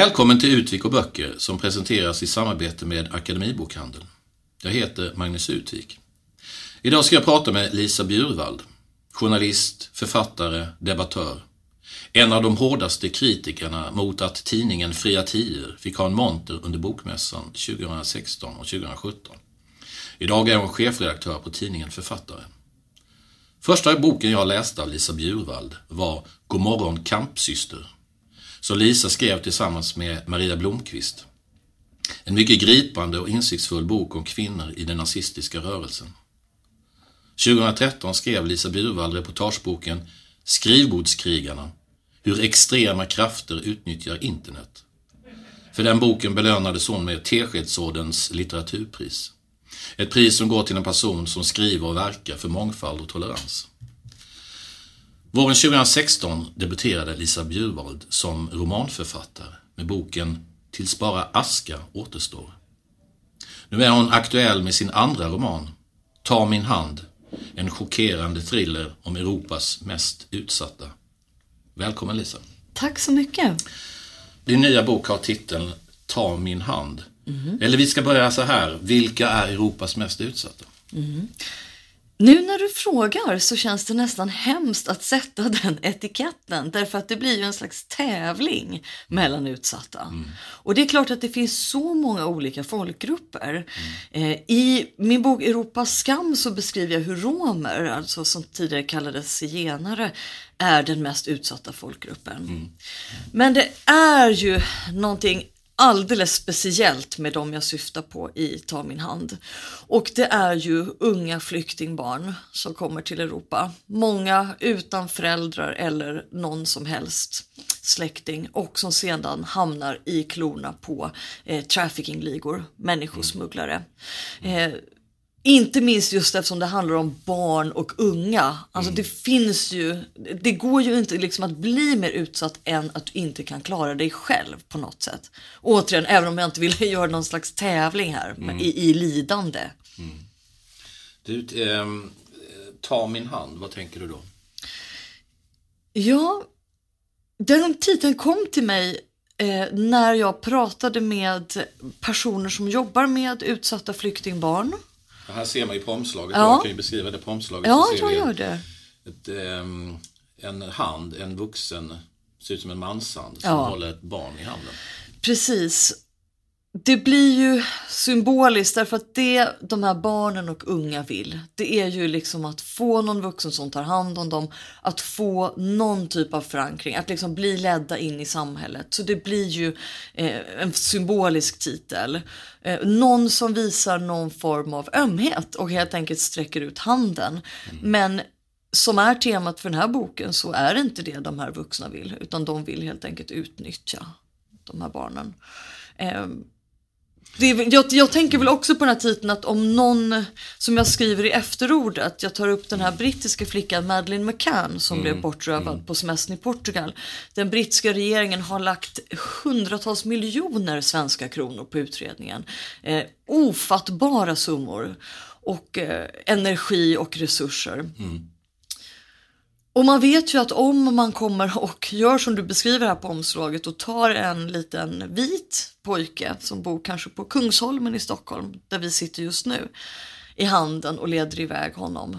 Välkommen till Utvik och böcker som presenteras i samarbete med Akademibokhandeln. Jag heter Magnus Utvik. Idag ska jag prata med Lisa Bjurvald, journalist, författare, debattör. En av de hårdaste kritikerna mot att tidningen Fria Tior fick ha en monter under Bokmässan 2016 och 2017. Idag är hon chefredaktör på tidningen Författare. Första boken jag läste av Lisa Bjurvald var Godmorgon kampsyster som Lisa skrev tillsammans med Maria Blomqvist. En mycket gripande och insiktsfull bok om kvinnor i den nazistiska rörelsen. 2013 skrev Lisa Bjurvald reportageboken Skrivbordskrigarna, hur extrema krafter utnyttjar internet. För den boken belönades hon med Teskedsordens litteraturpris. Ett pris som går till en person som skriver och verkar för mångfald och tolerans. Våren 2016 debuterade Lisa Bjurvald som romanförfattare med boken Tills bara aska återstår. Nu är hon aktuell med sin andra roman, Ta min hand, en chockerande thriller om Europas mest utsatta. Välkommen Lisa. Tack så mycket. Din nya bok har titeln Ta min hand. Eller vi ska börja så här, vilka är Europas mest utsatta? Nu när du frågar så känns det nästan hemskt att sätta den etiketten därför att det blir ju en slags tävling mellan utsatta. Och det är klart att det finns så många olika folkgrupper. Eh, I min bok Europas skam så beskriver jag hur romer, alltså som tidigare kallades zigenare, är den mest utsatta folkgruppen. Men det är ju någonting alldeles speciellt med dem jag syftar på i Ta min hand. Och det är ju unga flyktingbarn som kommer till Europa. Många utan föräldrar eller någon som helst släkting och som sedan hamnar i klorna på eh, traffickingligor, människosmugglare. Eh, inte minst just eftersom det handlar om barn och unga. Alltså det finns ju, det går ju inte liksom att bli mer utsatt än att du inte kan klara dig själv på något sätt. Återigen, även om jag inte vill göra någon slags tävling här men i, i lidande. Du, ehm, ta min hand, vad tänker du då? Ja, den titeln kom till mig eh, när jag pratade med personer som jobbar med utsatta flyktingbarn. Här ser man ju på omslaget, Ja. jag kan ju beskriva det på omslaget. Ja, så ser jag gör det. Ett, ehm, en hand, en vuxen, ser ut som en manshand som Ja. håller ett barn i handen. Precis. Det blir ju symboliskt därför att det de här barnen och unga vill, det är ju liksom att få någon vuxen som tar hand om dem, att få någon typ av förankring, att liksom bli ledda in i samhället. Så det blir ju eh, en symbolisk titel. Eh, någon som visar någon form av ömhet och helt enkelt sträcker ut handen. Men som är temat för den här boken så är det inte det de här vuxna vill, utan de vill helt enkelt utnyttja de här barnen. Eh, det, är- jag, jag tänker väl också på den här titeln att om någon, som jag skriver i efterordet, jag tar upp den här brittiska flickan Madeleine McCann som blev bortrövad på semestern i Portugal. Den brittiska regeringen har lagt hundratals miljoner svenska kronor på utredningen. Eh, ofattbara summor och eh, energi och resurser. Och man vet ju att om man kommer och gör som du beskriver här på omslaget och tar en liten vit pojke som bor kanske på Kungsholmen i Stockholm, där vi sitter just nu, i handen och leder iväg honom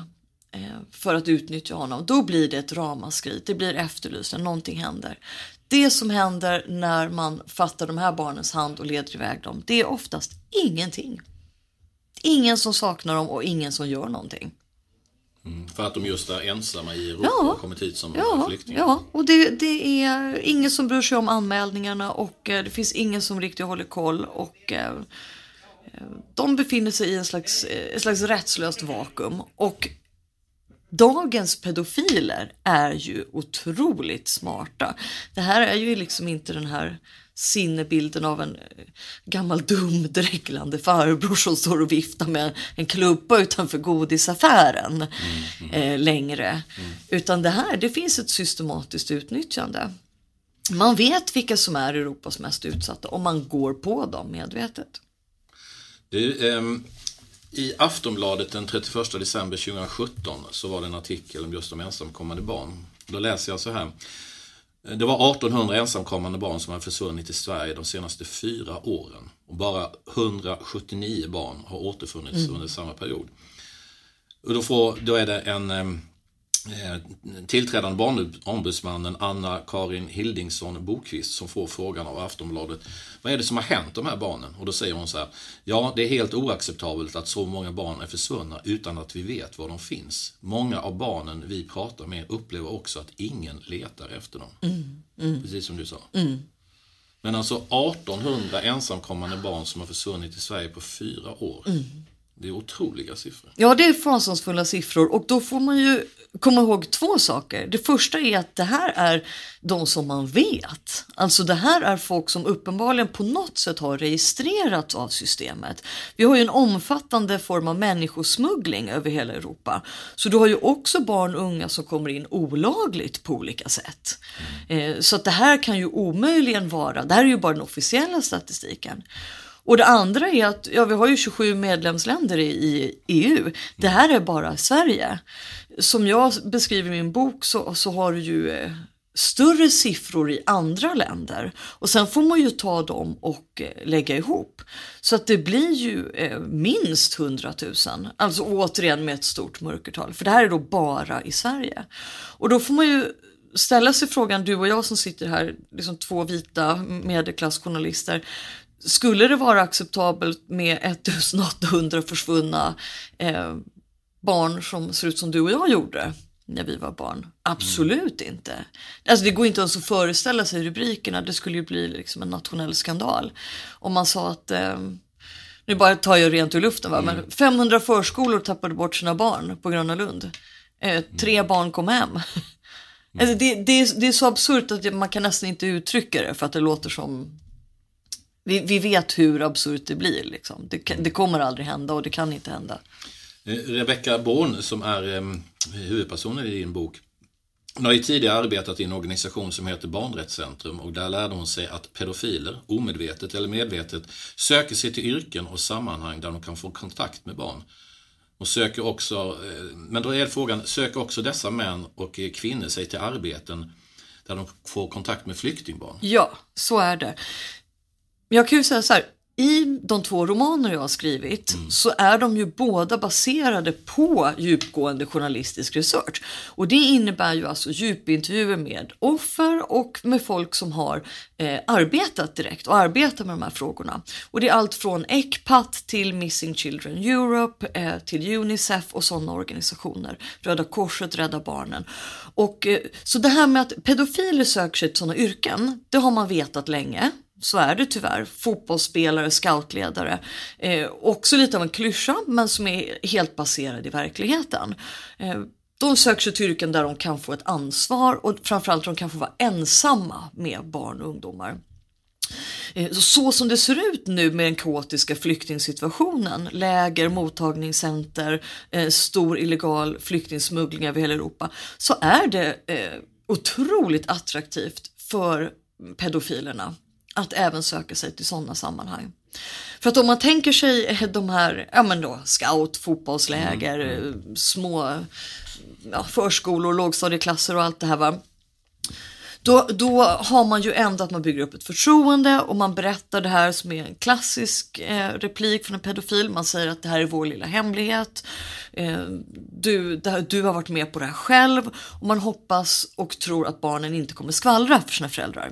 eh, för att utnyttja honom, då blir det ett ramaskri, det blir efterlysning, någonting händer. Det som händer när man fattar de här barnens hand och leder iväg dem, det är oftast ingenting. Ingen som saknar dem och ingen som gör någonting. Mm, för att de just är ensamma i Europa Ja. och kommit hit som Ja, flyktingar. ja och det, det är ingen som bryr sig om anmälningarna och eh, det finns ingen som riktigt håller koll. Och, eh, eh, de befinner sig i en slags, ett slags rättslöst vakuum. Och dagens pedofiler är ju otroligt smarta. Det här är ju liksom inte den här sinnebilden av en eh, gammal dum dreglande farbror som står och viftar med en klubba utanför godisaffären eh, längre. Utan det här, det finns ett systematiskt utnyttjande. Man vet vilka som är Europas mest utsatta och man går på dem medvetet. Du, ehm, I Aftonbladet den 31 december 2017 så var det en artikel om just de ensamkommande barn. Då läser jag så här. Det var 1800 ensamkommande barn som har försvunnit i Sverige de senaste fyra åren. Och bara 179 barn har återfunnits under samma period. Och då, får, då är det en ehm, eh, tillträdande barnombudsmannen Anna-Karin Hildingsson Bokvist som får frågan av Aftonbladet. Vad är det som har hänt de här barnen? Och då säger hon så här. Ja, det är helt oacceptabelt att så många barn är försvunna utan att vi vet var de finns. Många av barnen vi pratar med upplever också att ingen letar efter dem. Precis som du sa. Men alltså 1800 ensamkommande barn som har försvunnit i Sverige på fyra år. Det är otroliga siffror. Ja, det är fasansfulla siffror och då får man ju komma ihåg två saker. Det första är att det här är de som man vet. Alltså det här är folk som uppenbarligen på något sätt har registrerats av systemet. Vi har ju en omfattande form av människosmuggling över hela Europa. Så du har ju också barn och unga som kommer in olagligt på olika sätt. Eh, så att det här kan ju omöjligen vara, det här är ju bara den officiella statistiken. Och det andra är att ja, vi har ju 27 medlemsländer i, i EU. Det här är bara Sverige. Som jag beskriver i min bok så, så har du ju eh, större siffror i andra länder. Och sen får man ju ta dem och eh, lägga ihop. Så att det blir ju eh, minst 100 000. Alltså återigen med ett stort mörkertal. För det här är då bara i Sverige. Och då får man ju ställa sig frågan, du och jag som sitter här, liksom två vita medelklassjournalister. Skulle det vara acceptabelt med 1800 försvunna eh, barn som ser ut som du och jag gjorde när vi var barn? Absolut inte. Alltså det går inte ens att föreställa sig rubrikerna. Det skulle ju bli liksom en nationell skandal. Om man sa att, eh, nu bara tar jag rent ur luften, va? men 500 förskolor tappade bort sina barn på Gröna Lund. Eh, tre barn kom hem. Alltså det, det, är, det är så absurt att man kan nästan inte uttrycka det för att det låter som vi, vi vet hur absurt det blir. Liksom. Det, det kommer aldrig hända och det kan inte hända. Eh, Rebecca Born som är huvudpersonen i din bok. Hon har ju tidigare arbetat i en organisation som heter Barnrättscentrum och där lärde hon sig att pedofiler, omedvetet eller medvetet, söker sig till yrken och sammanhang där de kan få kontakt med barn. Och söker också, eh, men då är frågan, söker också dessa män och eh, kvinnor sig till arbeten där de får kontakt med flyktingbarn? Ja, så är det. Jag kan ju säga så här, i de två romaner jag har skrivit så är de ju båda baserade på djupgående journalistisk research. Och det innebär ju alltså djupintervjuer med offer och med folk som har eh, arbetat direkt och arbetar med de här frågorna. Och det är allt från ECPAT till Missing Children Europe eh, till Unicef och sådana organisationer. Röda Korset, Rädda Barnen. Och, eh, så det här med att pedofiler söker sig till sådana yrken, det har man vetat länge. Så är det tyvärr. Fotbollsspelare, scoutledare. Eh, också lite av en klyscha men som är helt baserad i verkligheten. Eh, de söker sig till yrken där de kan få ett ansvar och framförallt de kan få vara ensamma med barn och ungdomar. Eh, så, som det ser ut nu med den kaotiska flyktingsituationen, läger, mottagningscenter, eh, stor illegal flyktingsmuggling över hela Europa, så är det eh, otroligt attraktivt för pedofilerna att även söka sig till sådana sammanhang. För att om man tänker sig de här, ja men då, scout, fotbollsläger, eh, små ja, förskolor, lågstadieklasser och allt det här va. Då, då har man ju ändå att man bygger upp ett förtroende och man berättar det här som är en klassisk eh, replik från en pedofil. Man säger att det här är vår lilla hemlighet. Eh, du, här, du har varit med på det här själv och man hoppas och tror att barnen inte kommer skvallra för sina föräldrar.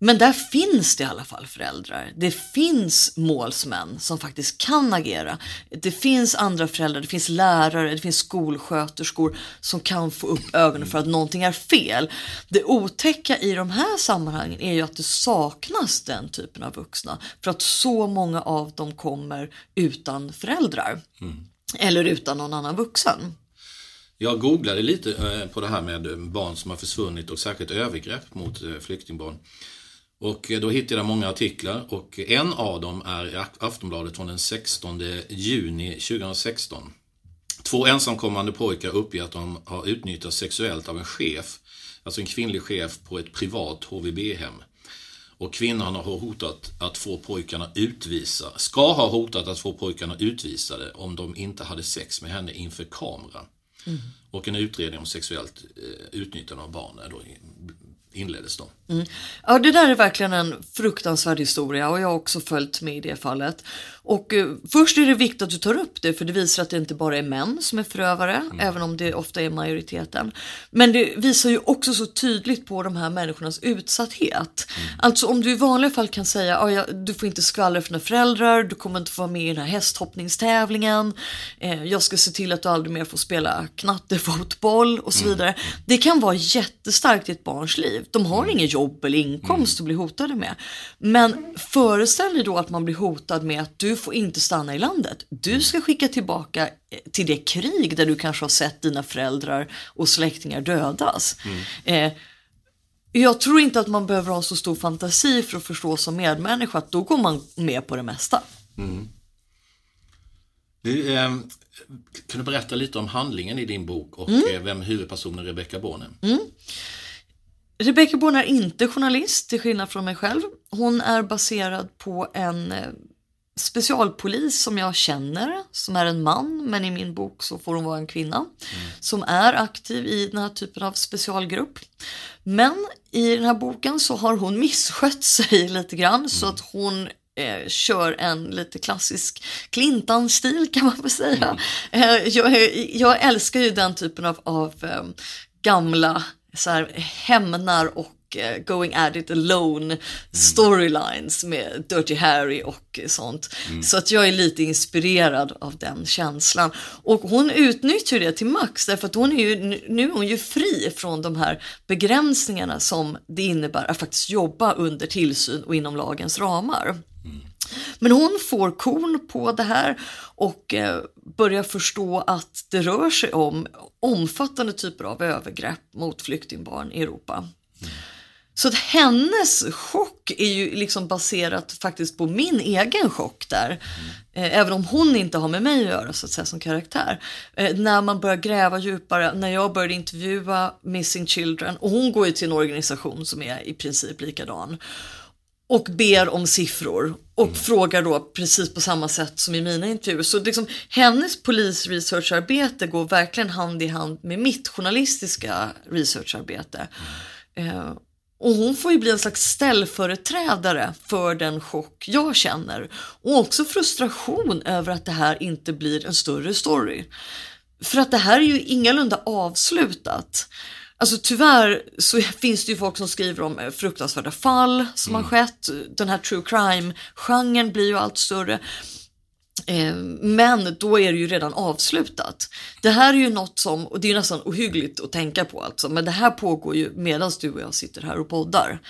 Men där finns det i alla fall föräldrar. Det finns målsmän som faktiskt kan agera. Det finns andra föräldrar, det finns lärare, det finns skolsköterskor som kan få upp ögonen för att någonting är fel. Det otäcka i de här sammanhangen är ju att det saknas den typen av vuxna. För att så många av dem kommer utan föräldrar. Eller utan någon annan vuxen. Jag googlade lite eh, på det här med barn som har försvunnit och särskilt övergrepp mot eh, flyktingbarn. Och eh, då hittade jag många artiklar och en av dem är i Aftonbladet från den 16 juni 2016. Två ensamkommande pojkar uppger att de har utnyttjats sexuellt av en chef, alltså en kvinnlig chef på ett privat HVB-hem. Och kvinnan har hotat att få pojkarna utvisa, ska ha hotat att få pojkarna utvisade om de inte hade sex med henne inför kamera. Och en utredning om sexuellt eh, utnyttjande av barn är då inleddes då. Ja, det där är verkligen en fruktansvärd historia och jag har också följt med i det fallet. Och eh, först är det viktigt att du tar upp det för det visar att det inte bara är män som är förövare, även om det ofta är majoriteten. Men det visar ju också så tydligt på de här människornas utsatthet. Alltså om du i vanliga fall kan säga att ja, du får inte skvallra för dina föräldrar, du kommer inte få vara med i den här hästhoppningstävlingen, eh, jag ska se till att du aldrig mer får spela knattefotboll och så vidare. Det kan vara jättestarkt i ett barns liv. De har inget jobb eller inkomst att bli hotade med. Men föreställ dig då att man blir hotad med att du får inte stanna i landet. Du ska skicka tillbaka eh, till det krig där du kanske har sett dina föräldrar och släktingar dödas. Eh, jag tror inte att man behöver ha så stor fantasi för att förstå som medmänniska att då går man med på det mesta. Du, eh, kan du berätta lite om handlingen i din bok och eh, vem huvudpersonen Rebecca Born är? Rebecca Born är inte journalist till skillnad från mig själv. Hon är baserad på en eh, specialpolis som jag känner, som är en man, men i min bok så får hon vara en kvinna, som är aktiv i den här typen av specialgrupp. Men i den här boken så har hon misskött sig lite grann så att hon eh, kör en lite klassisk Clintan-stil kan man väl säga. Eh, jag, jag älskar ju den typen av, av eh, gamla så här, hämnar och eh, going at it alone storylines med Dirty Harry och sånt. Så att jag är lite inspirerad av den känslan. Och hon utnyttjar det till max därför att hon är ju, nu är hon ju fri från de här begränsningarna som det innebär att faktiskt jobba under tillsyn och inom lagens ramar. Men hon får korn på det här och eh, börjar förstå att det rör sig om omfattande typer av övergrepp mot flyktingbarn i Europa. Så att hennes chock är ju liksom baserat faktiskt på min egen chock där. Mm. även om hon inte har med mig att göra så att säga som karaktär. Eh, när man börjar gräva djupare, när jag började intervjua Missing Children och hon går ju till en organisation som är i princip likadan och ber om siffror och frågar då precis på samma sätt som i mina intervjuer. Så liksom, hennes polisresearcharbete går verkligen hand i hand med mitt journalistiska researcharbete. Eh, och hon får ju bli en slags ställföreträdare för den chock jag känner. Och också frustration över att det här inte blir en större story. För att det här är ju ingalunda avslutat. Alltså tyvärr så finns det ju folk som skriver om eh, fruktansvärda fall som har skett. Den här true crime-genren blir ju allt större. Eh, Men då är det ju redan avslutat. Det här är ju något som, och det är nästan ohyggligt att tänka på alltså, men det här pågår ju medan du och jag sitter här och poddar.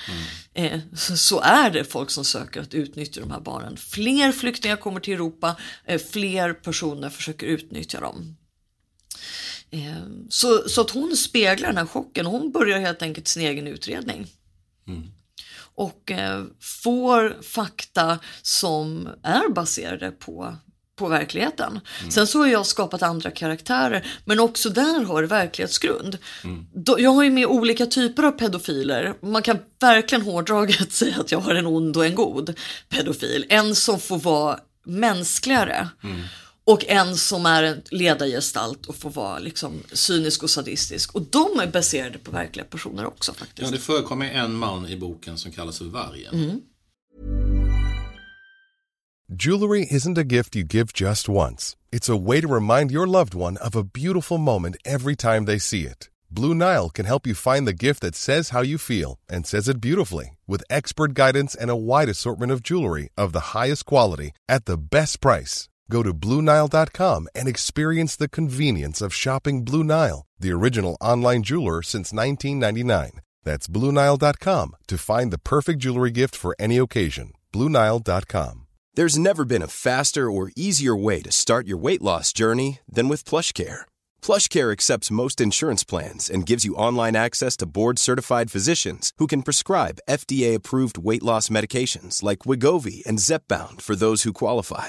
Eh, så- Så är det folk som söker att utnyttja de här barnen. Fler flyktingar kommer till Europa, eh, fler personer försöker utnyttja dem. Eh, Så, så att hon speglar den här chocken. Hon börjar helt enkelt sin egen utredning. Och eh, får fakta som är baserade på på verkligheten. Sen så har jag skapat andra karaktärer, men också där har verklighetsgrund. Då- Jag har ju med olika typer av pedofiler. Man kan verkligen hårdraget säga att jag har en ond och en god pedofil. En som får vara mänskligare. Och en som är en ledargestalt och får vara liksom cynisk och sadistisk. Och de är baserade på verkliga personer också faktiskt. Ja, det förekommer en man i boken som kallas för Vargen. Jewelry isn't a gift you give just once. It's a way to remind your loved one of a beautiful moment every time they see it. Blue Nile can help you find the gift that says how you feel and says it beautifully with expert guidance and a wide assortment of jewelry of the highest quality at the best price. Go to BlueNile.com and experience the convenience of shopping Blue Nile, the original online jeweler since 1999. That's BlueNile.com to find the perfect jewelry gift for any occasion. BlueNile.com. There's never been a faster or easier way to start your weight loss journey than with PlushCare. PlushCare accepts most insurance plans and gives you online access to board-certified physicians who can prescribe FDA-approved weight loss medications like Wigovi and Zepbound for those who qualify.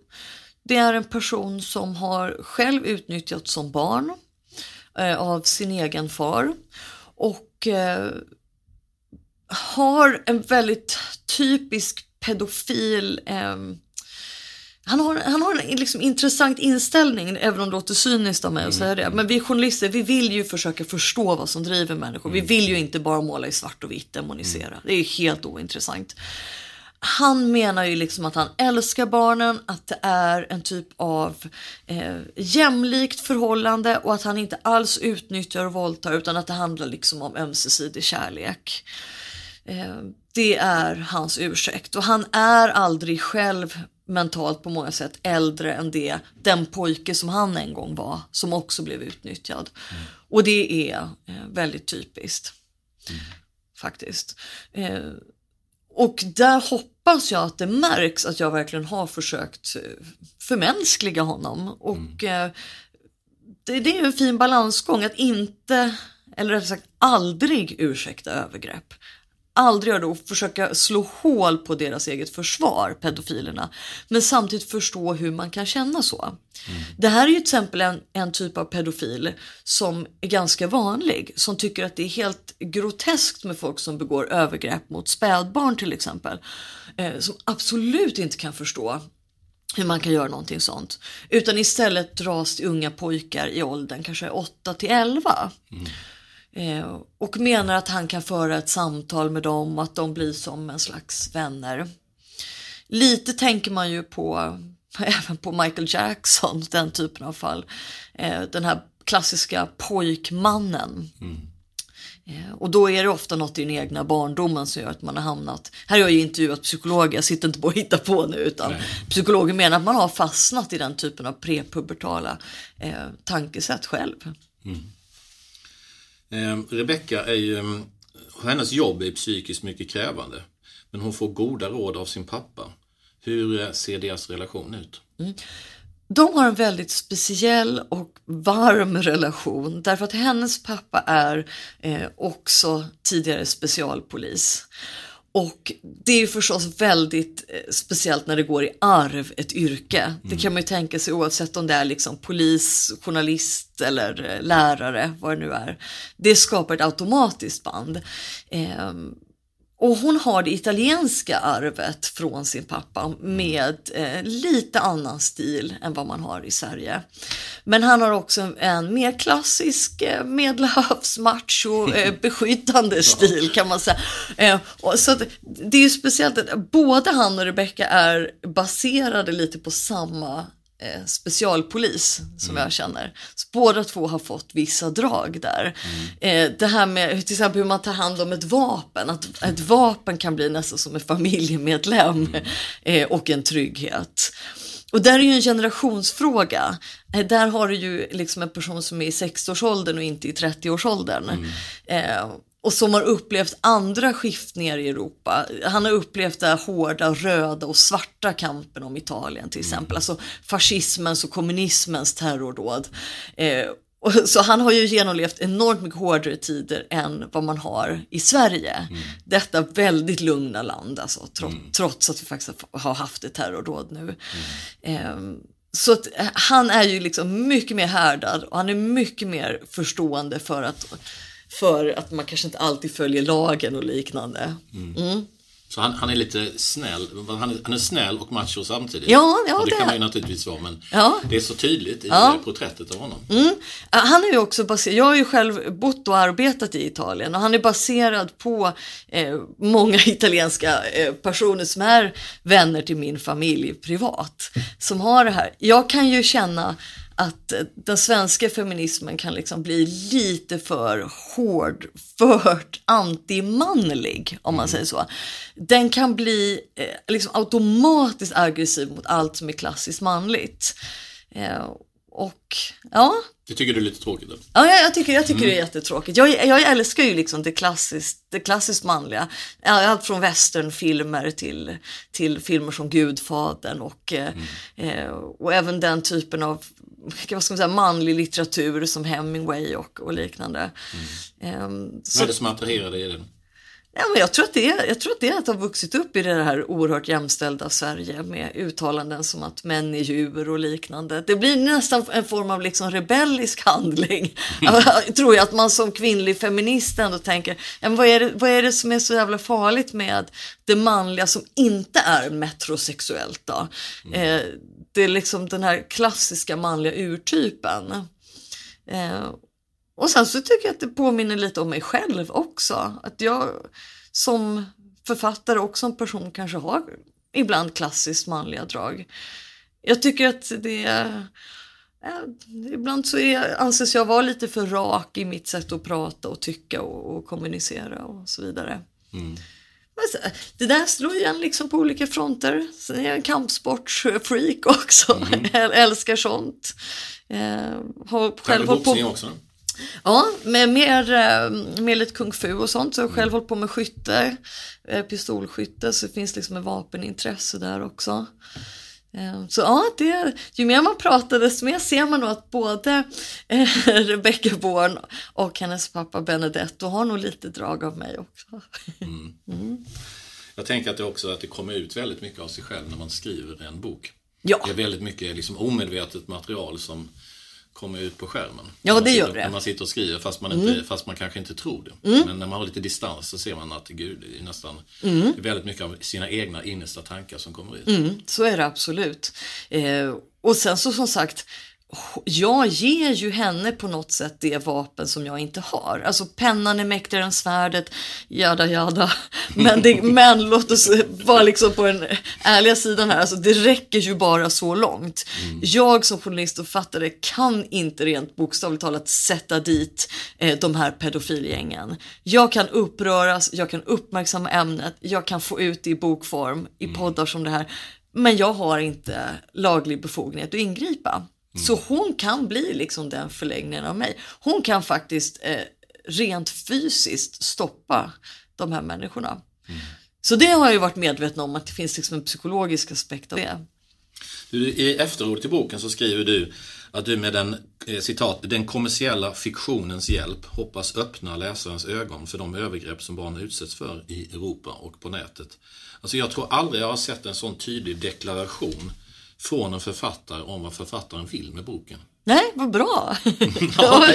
Det är en person som har själv utnyttjats som barn eh, av sin egen far och eh, har en väldigt typisk pedofil eh, han har, han har en liksom intressant inställning, även om det låter cyniskt av mig att säga det. Men vi journalister, vi vill ju försöka förstå vad som driver människor. Vi vill ju inte bara måla i svart och vitt, demonisera. Det är helt ointressant. Han menar ju liksom att han älskar barnen, att det är en typ av eh, jämlikt förhållande och att han inte alls utnyttjar och våldtar utan att det handlar liksom om ömsesidig kärlek. Eh, det är hans ursäkt och han är aldrig själv mentalt på många sätt äldre än det, den pojke som han en gång var, som också blev utnyttjad. Och det är eh, väldigt typiskt. Faktiskt. Och där hoppas jag att det märks att jag verkligen har försökt eh, förmänskliga honom. Och eh, det, det är en fin balansgång att inte, eller rättare sagt aldrig ursäkta övergrepp. Aldrig göra det och försöka slå hål på deras eget försvar, pedofilerna. Men samtidigt förstå hur man kan känna så. Det här är ju till exempel en, en typ av pedofil som är ganska vanlig. Som tycker att det är helt groteskt med folk som begår övergrepp mot spädbarn till exempel. Eh, som absolut inte kan förstå hur man kan göra någonting sånt. Utan istället dras till unga pojkar i åldern kanske 8 till 11. Mm och menar att han kan föra ett samtal med dem och att de blir som en slags vänner. Lite tänker man ju på även på Michael Jackson, den typen av fall. Eh, den här klassiska pojkmannen. Eh, Och då är det ofta något i den egna barndomen som gör att man har hamnat. Här har jag ju intervjuat psykologer, jag sitter inte bara och hittar på nu utan psykologer menar att man har fastnat i den typen av prepubertala eh, tankesätt själv. Eh, Ehm, Rebecka är ju, mm, hennes jobb är psykiskt mycket krävande. Men hon får goda råd av sin pappa. Hur eh, ser deras relation ut? Mm. De har en väldigt speciell och varm relation därför att hennes pappa är eh, också tidigare specialpolis. Och det är förstås väldigt eh, speciellt när det går i arv ett yrke. Det kan man ju tänka sig oavsett om det är liksom polis, journalist eller eh, lärare, vad det nu är. Det skapar ett automatiskt band. Ehm, och hon har det italienska arvet från sin pappa med eh, lite annan stil än vad man har i Sverige. Men han har också en mer klassisk eh, medelhavsmacho eh, beskyddande stil kan man säga. Eh, och så att, det är ju speciellt att både han och Rebecca är baserade lite på samma eh, specialpolis som jag känner. Så båda två har fått vissa drag där. Eh, det här med till exempel hur man tar hand om ett vapen. Att ett vapen kan bli nästan som en familjemedlem eh, och en trygghet. Och där är ju en generationsfråga. Eh, Där har du ju liksom en person som är i 60-årsåldern och inte i 30-årsåldern. Eh, och som har upplevt andra skiftningar i Europa. Han har upplevt den hårda röda och svarta kampen om Italien till exempel. Alltså fascismens och kommunismens terrordåd. Eh, så han har ju genomlevt enormt mycket hårdare tider än vad man har i Sverige. Detta väldigt lugna land alltså, tro, trots att vi faktiskt har haft ett terrordåd nu. Ehm, så att, eh, han är ju liksom mycket mer härdad och han är mycket mer förstående för att, för att man kanske inte alltid följer lagen och liknande. Mm. Så han, han är lite snäll. Han är, han är snäll och macho samtidigt. Ja, ja, och det, det kan man ju naturligtvis vara, men Ja. det är så tydligt i Ja. porträttet av honom. Mm. Han är ju också baserad, jag har ju själv bott och arbetat i Italien och han är baserad på eh, många italienska eh, personer som är vänner till min familj privat. Som har det här. Jag kan ju känna att den svenska feminismen kan liksom bli lite för hård, för antimanlig om man säger så. Den kan bli eh, liksom automatiskt aggressiv mot allt som är klassiskt manligt. Eh, och ja, Det tycker du är lite tråkigt? Då? Ja, jag, jag tycker, jag tycker det är jättetråkigt. Jag, jag älskar ju liksom det klassiskt, det klassiskt manliga. Allt från westernfilmer till, till filmer som Gudfadern och, eh, eh, och även den typen av vad ska man säga, manlig litteratur som Hemingway och, och liknande. Ehm, Vad så, är det som attraherar dig i den? Ja, men jag, tror att det är, jag tror att det är att ha vuxit upp i det här oerhört jämställda Sverige med uttalanden som att män är djur och liknande. Det blir nästan en form av liksom rebellisk handling. Jag tror jag att man som kvinnlig feminist ändå tänker, men vad, är det, vad är det som är så jävla farligt med det manliga som inte är metrosexuellt då? Eh, det är liksom den här klassiska manliga urtypen. Eh, och sen så tycker jag att det påminner lite om mig själv också. Att jag som författare och som person kanske har ibland klassiskt manliga drag. Jag tycker att det är... Ibland så är, anses jag vara lite för rak i mitt sätt att prata och tycka och, och kommunicera och så vidare. Så, det där slår igen liksom på olika fronter. Sen är jag en kampsportsfreak också. Jag älskar sånt. Eh, har Själv hållit på... också? Ja, med mer, eh, med lite kung fu och sånt. Så jag har själv hållit på med skytte, eh, pistolskytte, så det finns liksom ett vapenintresse där också. Eh, Så ja, det, ju mer man pratar desto mer ser man nog att både Rebecca Born och hennes pappa Benedetto har nog lite drag av mig också. Jag tänker att det också att det kommer ut väldigt mycket av sig själv när man skriver en bok. Ja. Det är väldigt mycket liksom omedvetet material som kommer ut på skärmen. Ja, det sitter, gör det. Mm. När man sitter och skriver fast man, inte, fast man kanske inte tror det. Men när man har lite distans så ser man att gud, det är nästan Mm. det är väldigt mycket av sina egna innersta tankar som kommer ut. Mm, så är det absolut. Eh, och sen så som sagt, jag ger ju henne på något sätt det vapen som jag inte har. Alltså pennan är mäktigare än svärdet, jada jada. Men, det, men låt oss vara liksom på den ärliga sidan här, alltså det räcker ju bara så långt. Jag som journalist och författare kan inte rent bokstavligt talat sätta dit eh, de här pedofilgängen. Jag kan uppröras, jag kan uppmärksamma ämnet, jag kan få ut det i bokform, i poddar som det här. Men jag har inte laglig befogenhet att ingripa. Så hon kan bli liksom den förlängningen av mig. Hon kan faktiskt eh, rent fysiskt stoppa de här människorna. Så det har jag ju varit medveten om att det finns liksom en psykologisk aspekt av det. I efterordet till boken så skriver du att du med den, eh, citat, den kommersiella fiktionens hjälp hoppas öppna läsarens ögon för de övergrepp som barn utsätts för i Europa och på nätet. Alltså jag tror aldrig jag har sett en sån tydlig deklaration från en författare om vad författaren vill med boken. Nej, vad bra. Ja,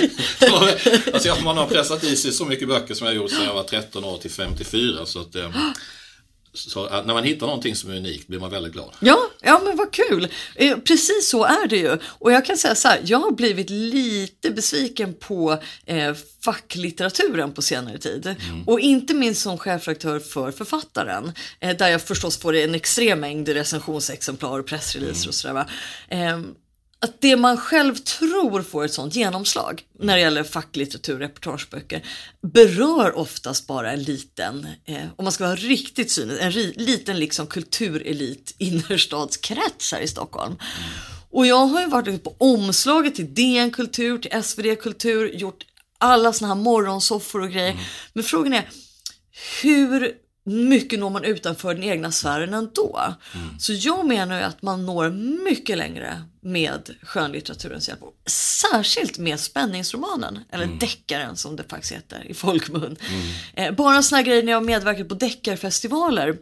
alltså man har pressat i sig så mycket böcker som jag gjort sedan jag var 13 år till 54. Så, att, eh, så att när man hittar någonting som är unikt blir man väldigt glad. Ja, ja men vad kul. Eh, Precis så är det ju. Och jag kan säga så här, jag har blivit lite besviken på eh, facklitteraturen på senare tid. Och inte minst som chefredaktör för Författaren, eh, där jag förstås får en extrem mängd recensionsexemplar och pressreleaser och sådär. Att det man själv tror får ett sånt genomslag när det gäller facklitteratur, reportageböcker, berör oftast bara en liten, eh, om man ska vara riktigt cynisk, en ri, liten liksom kulturelit innerstadskrets här i Stockholm. Och jag har ju varit ute på omslaget till DN Kultur, till SvD Kultur, gjort alla såna här morgonsoffor och grejer. Men frågan är, hur mycket når man utanför den egna sfären ändå? Så jag menar ju att man når mycket längre med skönlitteraturens hjälp. Särskilt med spänningsromanen, eller deckaren som det faktiskt heter i folkmun. Eh, bara såna här grejer när jag har medverkat på deckarfestivaler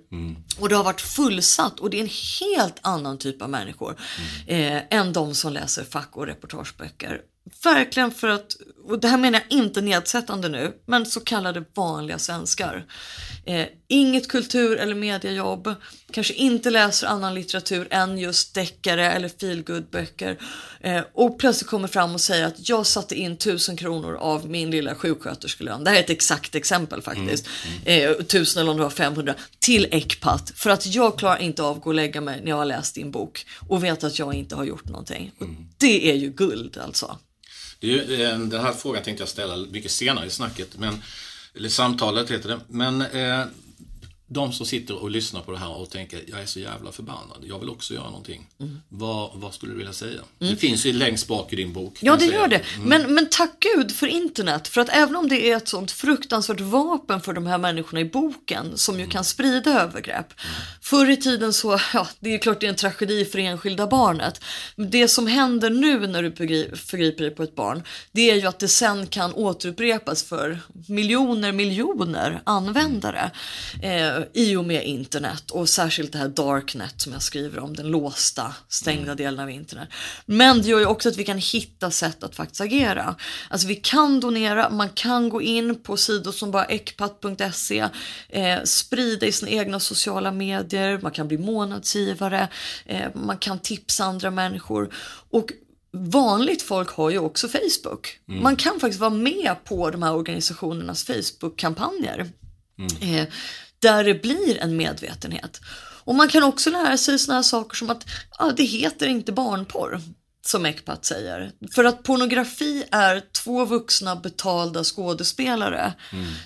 och det har varit fullsatt och det är en helt annan typ av människor eh, än de som läser fack och reportageböcker. Verkligen för att, och det här menar jag inte nedsättande nu, men så kallade vanliga svenskar. Eh, inget kultur eller mediejobb, kanske inte läser annan litteratur än just deckare eller feelgood-böcker. Eh, och plötsligt kommer fram och säger att jag satte in tusen kronor av min lilla sjuksköterskelön. Det här är ett exakt exempel faktiskt. Eh, tusen eller om det var 500 till Ecpat. För att jag klarar inte av att gå och lägga mig när jag har läst din bok och vet att jag inte har gjort någonting. Och det är ju guld alltså. Det är eh, den här frågan tänkte jag ställa mycket senare i snacket, men, eller samtalet heter det. Men eh, de som sitter och lyssnar på det här och tänker, jag är så jävla förbannad, jag vill också göra någonting. Vad, vad skulle du vilja säga? Det finns ju längst bak i din bok. Ja, det gör det. Men, men tack gud för internet. För att även om det är ett sånt fruktansvärt vapen för de här människorna i boken som ju kan sprida övergrepp. Förr i tiden så, ja, det är klart det är en tragedi för det enskilda barnet. Det som händer nu när du förgri- förgriper dig på ett barn, det är ju att det sen kan återupprepas för miljoner, miljoner användare eh, i och med internet och särskilt det här darknet som jag skriver om, den låsta, stängda delen av internet. Men det gör ju också att vi kan hitta sätt att faktiskt agera. Alltså vi kan donera, man kan gå in på sidor som bara ekpat.se, eh, sprida i sina egna sociala medier, man kan bli månadsgivare, eh, man kan tipsa andra människor. Och Vanligt folk har ju också Facebook. Man kan faktiskt vara med på de här organisationernas Facebook-kampanjer. Eh, där det blir en medvetenhet. Och man kan också lära sig såna här saker som att ja, det heter inte barnporr. Som Ecpat säger. För att pornografi är två vuxna betalda skådespelare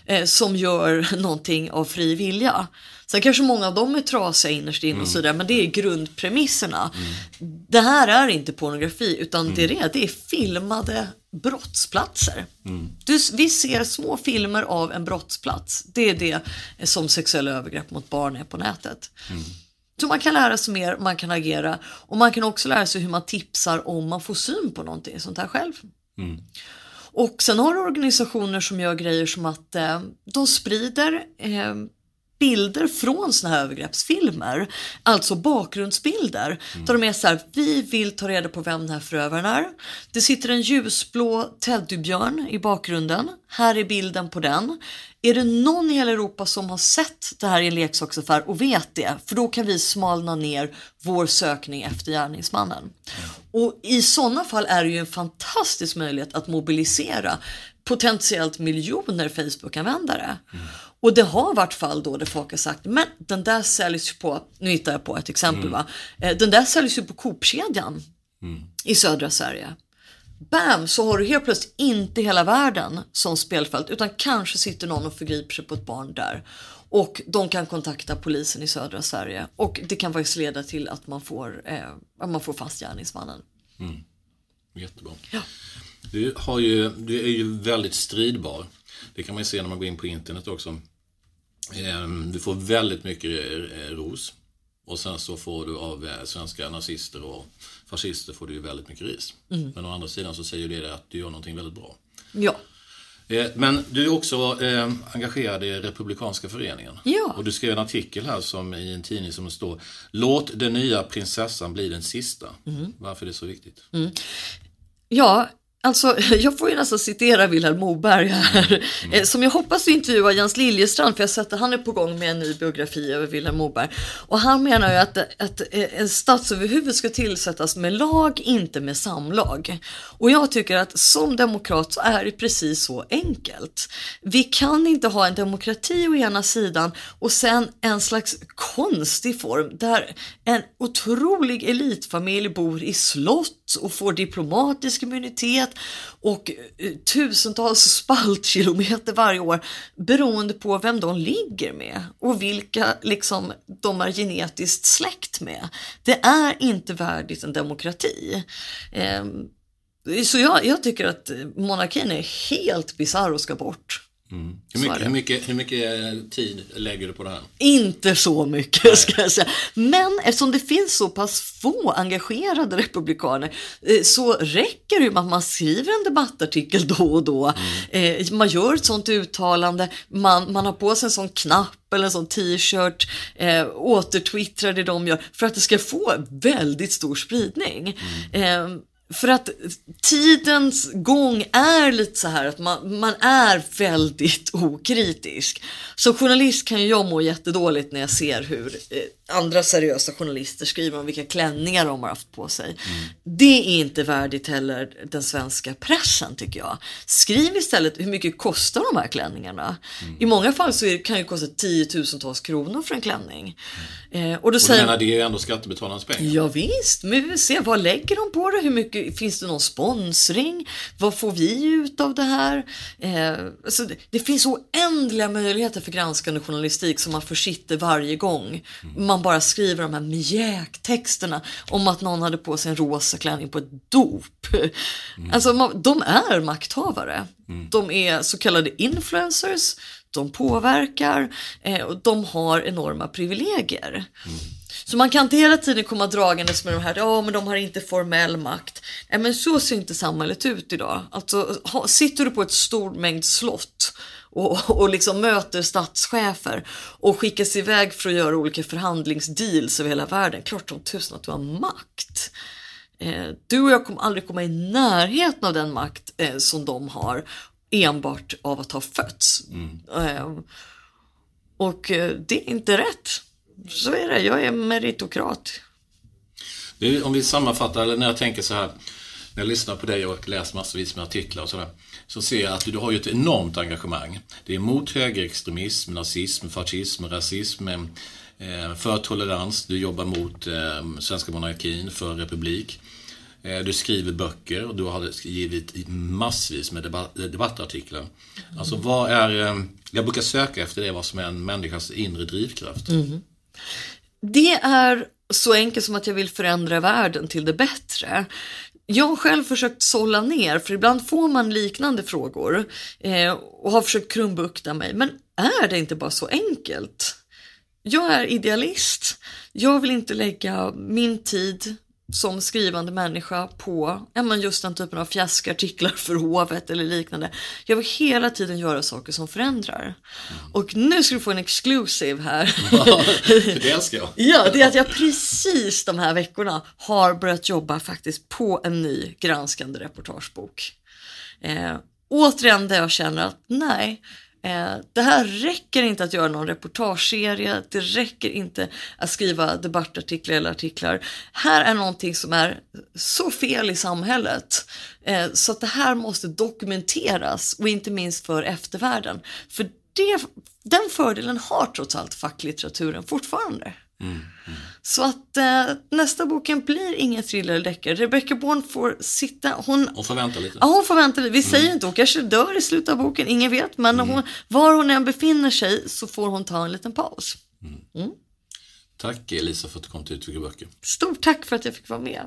eh, som gör någonting av fri vilja. Sen kanske många av dem är trasiga innerst inne och sådär, men det är grundpremisserna. Det här är inte pornografi, utan det, är det, det är filmade brottsplatser. Du, vi ser små filmer av en brottsplats. Det är det som sexuella övergrepp mot barn är på nätet. Så man kan lära sig mer, man kan agera och man kan också lära sig hur man tipsar om man får syn på någonting sånt här själv. Och sen har du organisationer som gör grejer som att eh, de sprider eh, bilder från såna här övergreppsfilmer, alltså bakgrundsbilder. Där de är så här, vi vill ta reda på vem den här förövaren är. Det sitter en ljusblå teddybjörn i bakgrunden. Här är bilden på den. Är det någon i hela Europa som har sett det här i en leksaksaffär och vet det? För då kan vi smalna ner vår sökning efter gärningsmannen. Och i sådana fall är det ju en fantastisk möjlighet att mobilisera potentiellt miljoner Facebook-användare. Och det har varit fall då där folk har sagt, men den där säljs ju på, nu hittar jag på ett exempel va, Eh, den där säljs ju på Coop-kedjan i södra Sverige. Bam, så har du helt plötsligt inte hela världen som spelfält utan kanske sitter någon och förgriper sig på ett barn där. Och de kan kontakta polisen i södra Sverige och det kan faktiskt leda till att man får, eh, att man får fast gärningsmannen. Jättebra. Du, har ju, du är ju väldigt stridbar. Det kan man se när man går in på internet också. Ehm, Du får väldigt mycket eh, ros. Och sen så får du av eh, svenska nazister och fascister får du ju väldigt mycket ris. Men å andra sidan så säger det att du gör någonting väldigt bra. Ja, Eh, Men du är också eh, engagerad i Republikanska föreningen. Ja. Och du skrev en artikel här som i en tidning som står Låt den nya prinsessan bli den sista. Varför är det så viktigt? Ja, Alltså, jag får ju nästan citera Vilhelm Moberg här, mm. som jag hoppas intervjua Jens Liljestrand, för jag har sett att han är på gång med en ny biografi över Vilhelm Moberg. Och han menar ju att, att en statsöverhuvud ska tillsättas med lag, inte med samlag. Och jag tycker att som demokrat så är det precis så enkelt. Vi kan inte ha en demokrati å ena sidan och sen en slags konstig form där en otrolig elitfamilj bor i slott och får diplomatisk immunitet och eh, tusentals spaltkilometer varje år beroende på vem de ligger med och vilka liksom de är genetiskt släkt med. Det är inte värdigt en demokrati. Ehm, så jag, jag tycker att monarkin är helt bisarr och ska bort. Mm. Hur, mycket, hur, mycket, hur, mycket, tid lägger du på det här? Inte så mycket Nej. ska jag säga. Men eftersom det finns så pass få engagerade republikaner eh, så räcker det med att man skriver en debattartikel då och då. Mm. Eh, man gör ett sånt uttalande, man, man har på sig en sån knapp eller en sån t-shirt, eh, återtwittrar det de gör för att det ska få väldigt stor spridning. Mm. Eh, för att tidens gång är lite så här att man, man är väldigt okritisk. Som journalist kan jag må jättedåligt när jag ser hur eh, andra seriösa journalister skriver om vilka klänningar de har haft på sig. Mm. Det är inte värdigt heller den svenska pressen tycker jag. Skriv istället hur mycket kostar de här klänningarna? Mm. I många fall så kan det kosta tiotusentals kronor för en klänning. Mm. Eh, och då och säger, menar, det är ju ändå skattebetalarnas pengar? Ja, visst, men vi ser vad lägger de på det? Hur mycket, finns det någon sponsring? Vad får vi ut av det här? Eh, alltså, det, det finns oändliga möjligheter för granskande journalistik som man försitter varje gång. Man man bara skriver de här mjäktexterna om att någon hade på sig en rosa klänning på ett dop. Mm. Alltså de är makthavare. Mm. De är så kallade influencers, de påverkar eh, och de har enorma privilegier. Mm. Så man kan inte hela tiden komma dragandes med de här, ja men de har inte formell makt. Nej men så ser inte samhället ut idag. Alltså sitter du på ett stort mängd slott och, och liksom möter statschefer och skickas iväg för att göra olika förhandlingsdeals över hela världen. Klart som tusen att du har makt. Eh, du och jag kommer aldrig komma i närheten av den makt eh, som de har enbart av att ha fötts. Mm. Eh, och eh, det är inte rätt. Så är det, jag är meritokrat. Det, om vi sammanfattar, eller när jag tänker så här, när jag lyssnar på dig och läser massvis med artiklar och sådär så ser jag att du har ju ett enormt engagemang. Det är mot högerextremism, nazism, fascism, rasism, eh, för tolerans, du jobbar mot eh, svenska monarkin, för republik. Eh, du skriver böcker och du har givit massvis med debattartiklar. Alltså vad är, jag brukar söka efter det, vad som är en människas inre drivkraft. Mm. Det är så enkelt som att jag vill förändra världen till det bättre. Jag har själv försökt sålla ner, för ibland får man liknande frågor eh, och har försökt krumbukta mig. Men är det inte bara så enkelt? Jag är idealist. Jag vill inte lägga min tid som skrivande människa på ja, men just den typen av fjäskartiklar för hovet eller liknande. Jag vill hela tiden göra saker som förändrar. Mm. Och nu ska du få en exclusive här. Ja, det älskar jag. ja, det är att jag precis de här veckorna har börjat jobba faktiskt på en ny granskande reportagebok. Eh, återigen där jag känner att nej, Eh, det här räcker inte att göra någon reportageserie, det räcker inte att skriva debattartiklar eller artiklar. Här är någonting som är så fel i samhället eh, så att det här måste dokumenteras och inte minst för eftervärlden. För det, den fördelen har trots allt facklitteraturen fortfarande. Mm, mm. Så att eh, nästa boken blir ingen thriller eller deckare. Rebecca Bourne får sitta, hon... Hon får vänta lite. Ja, hon får vänta lite. Vi mm. säger inte, hon kanske dör i slutet av boken, ingen vet. Men mm. hon, var hon än befinner sig så får hon ta en liten paus. Mm. Mm. Tack Elisa för att du kom till Uttrycka böcker. Stort tack för att jag fick vara med.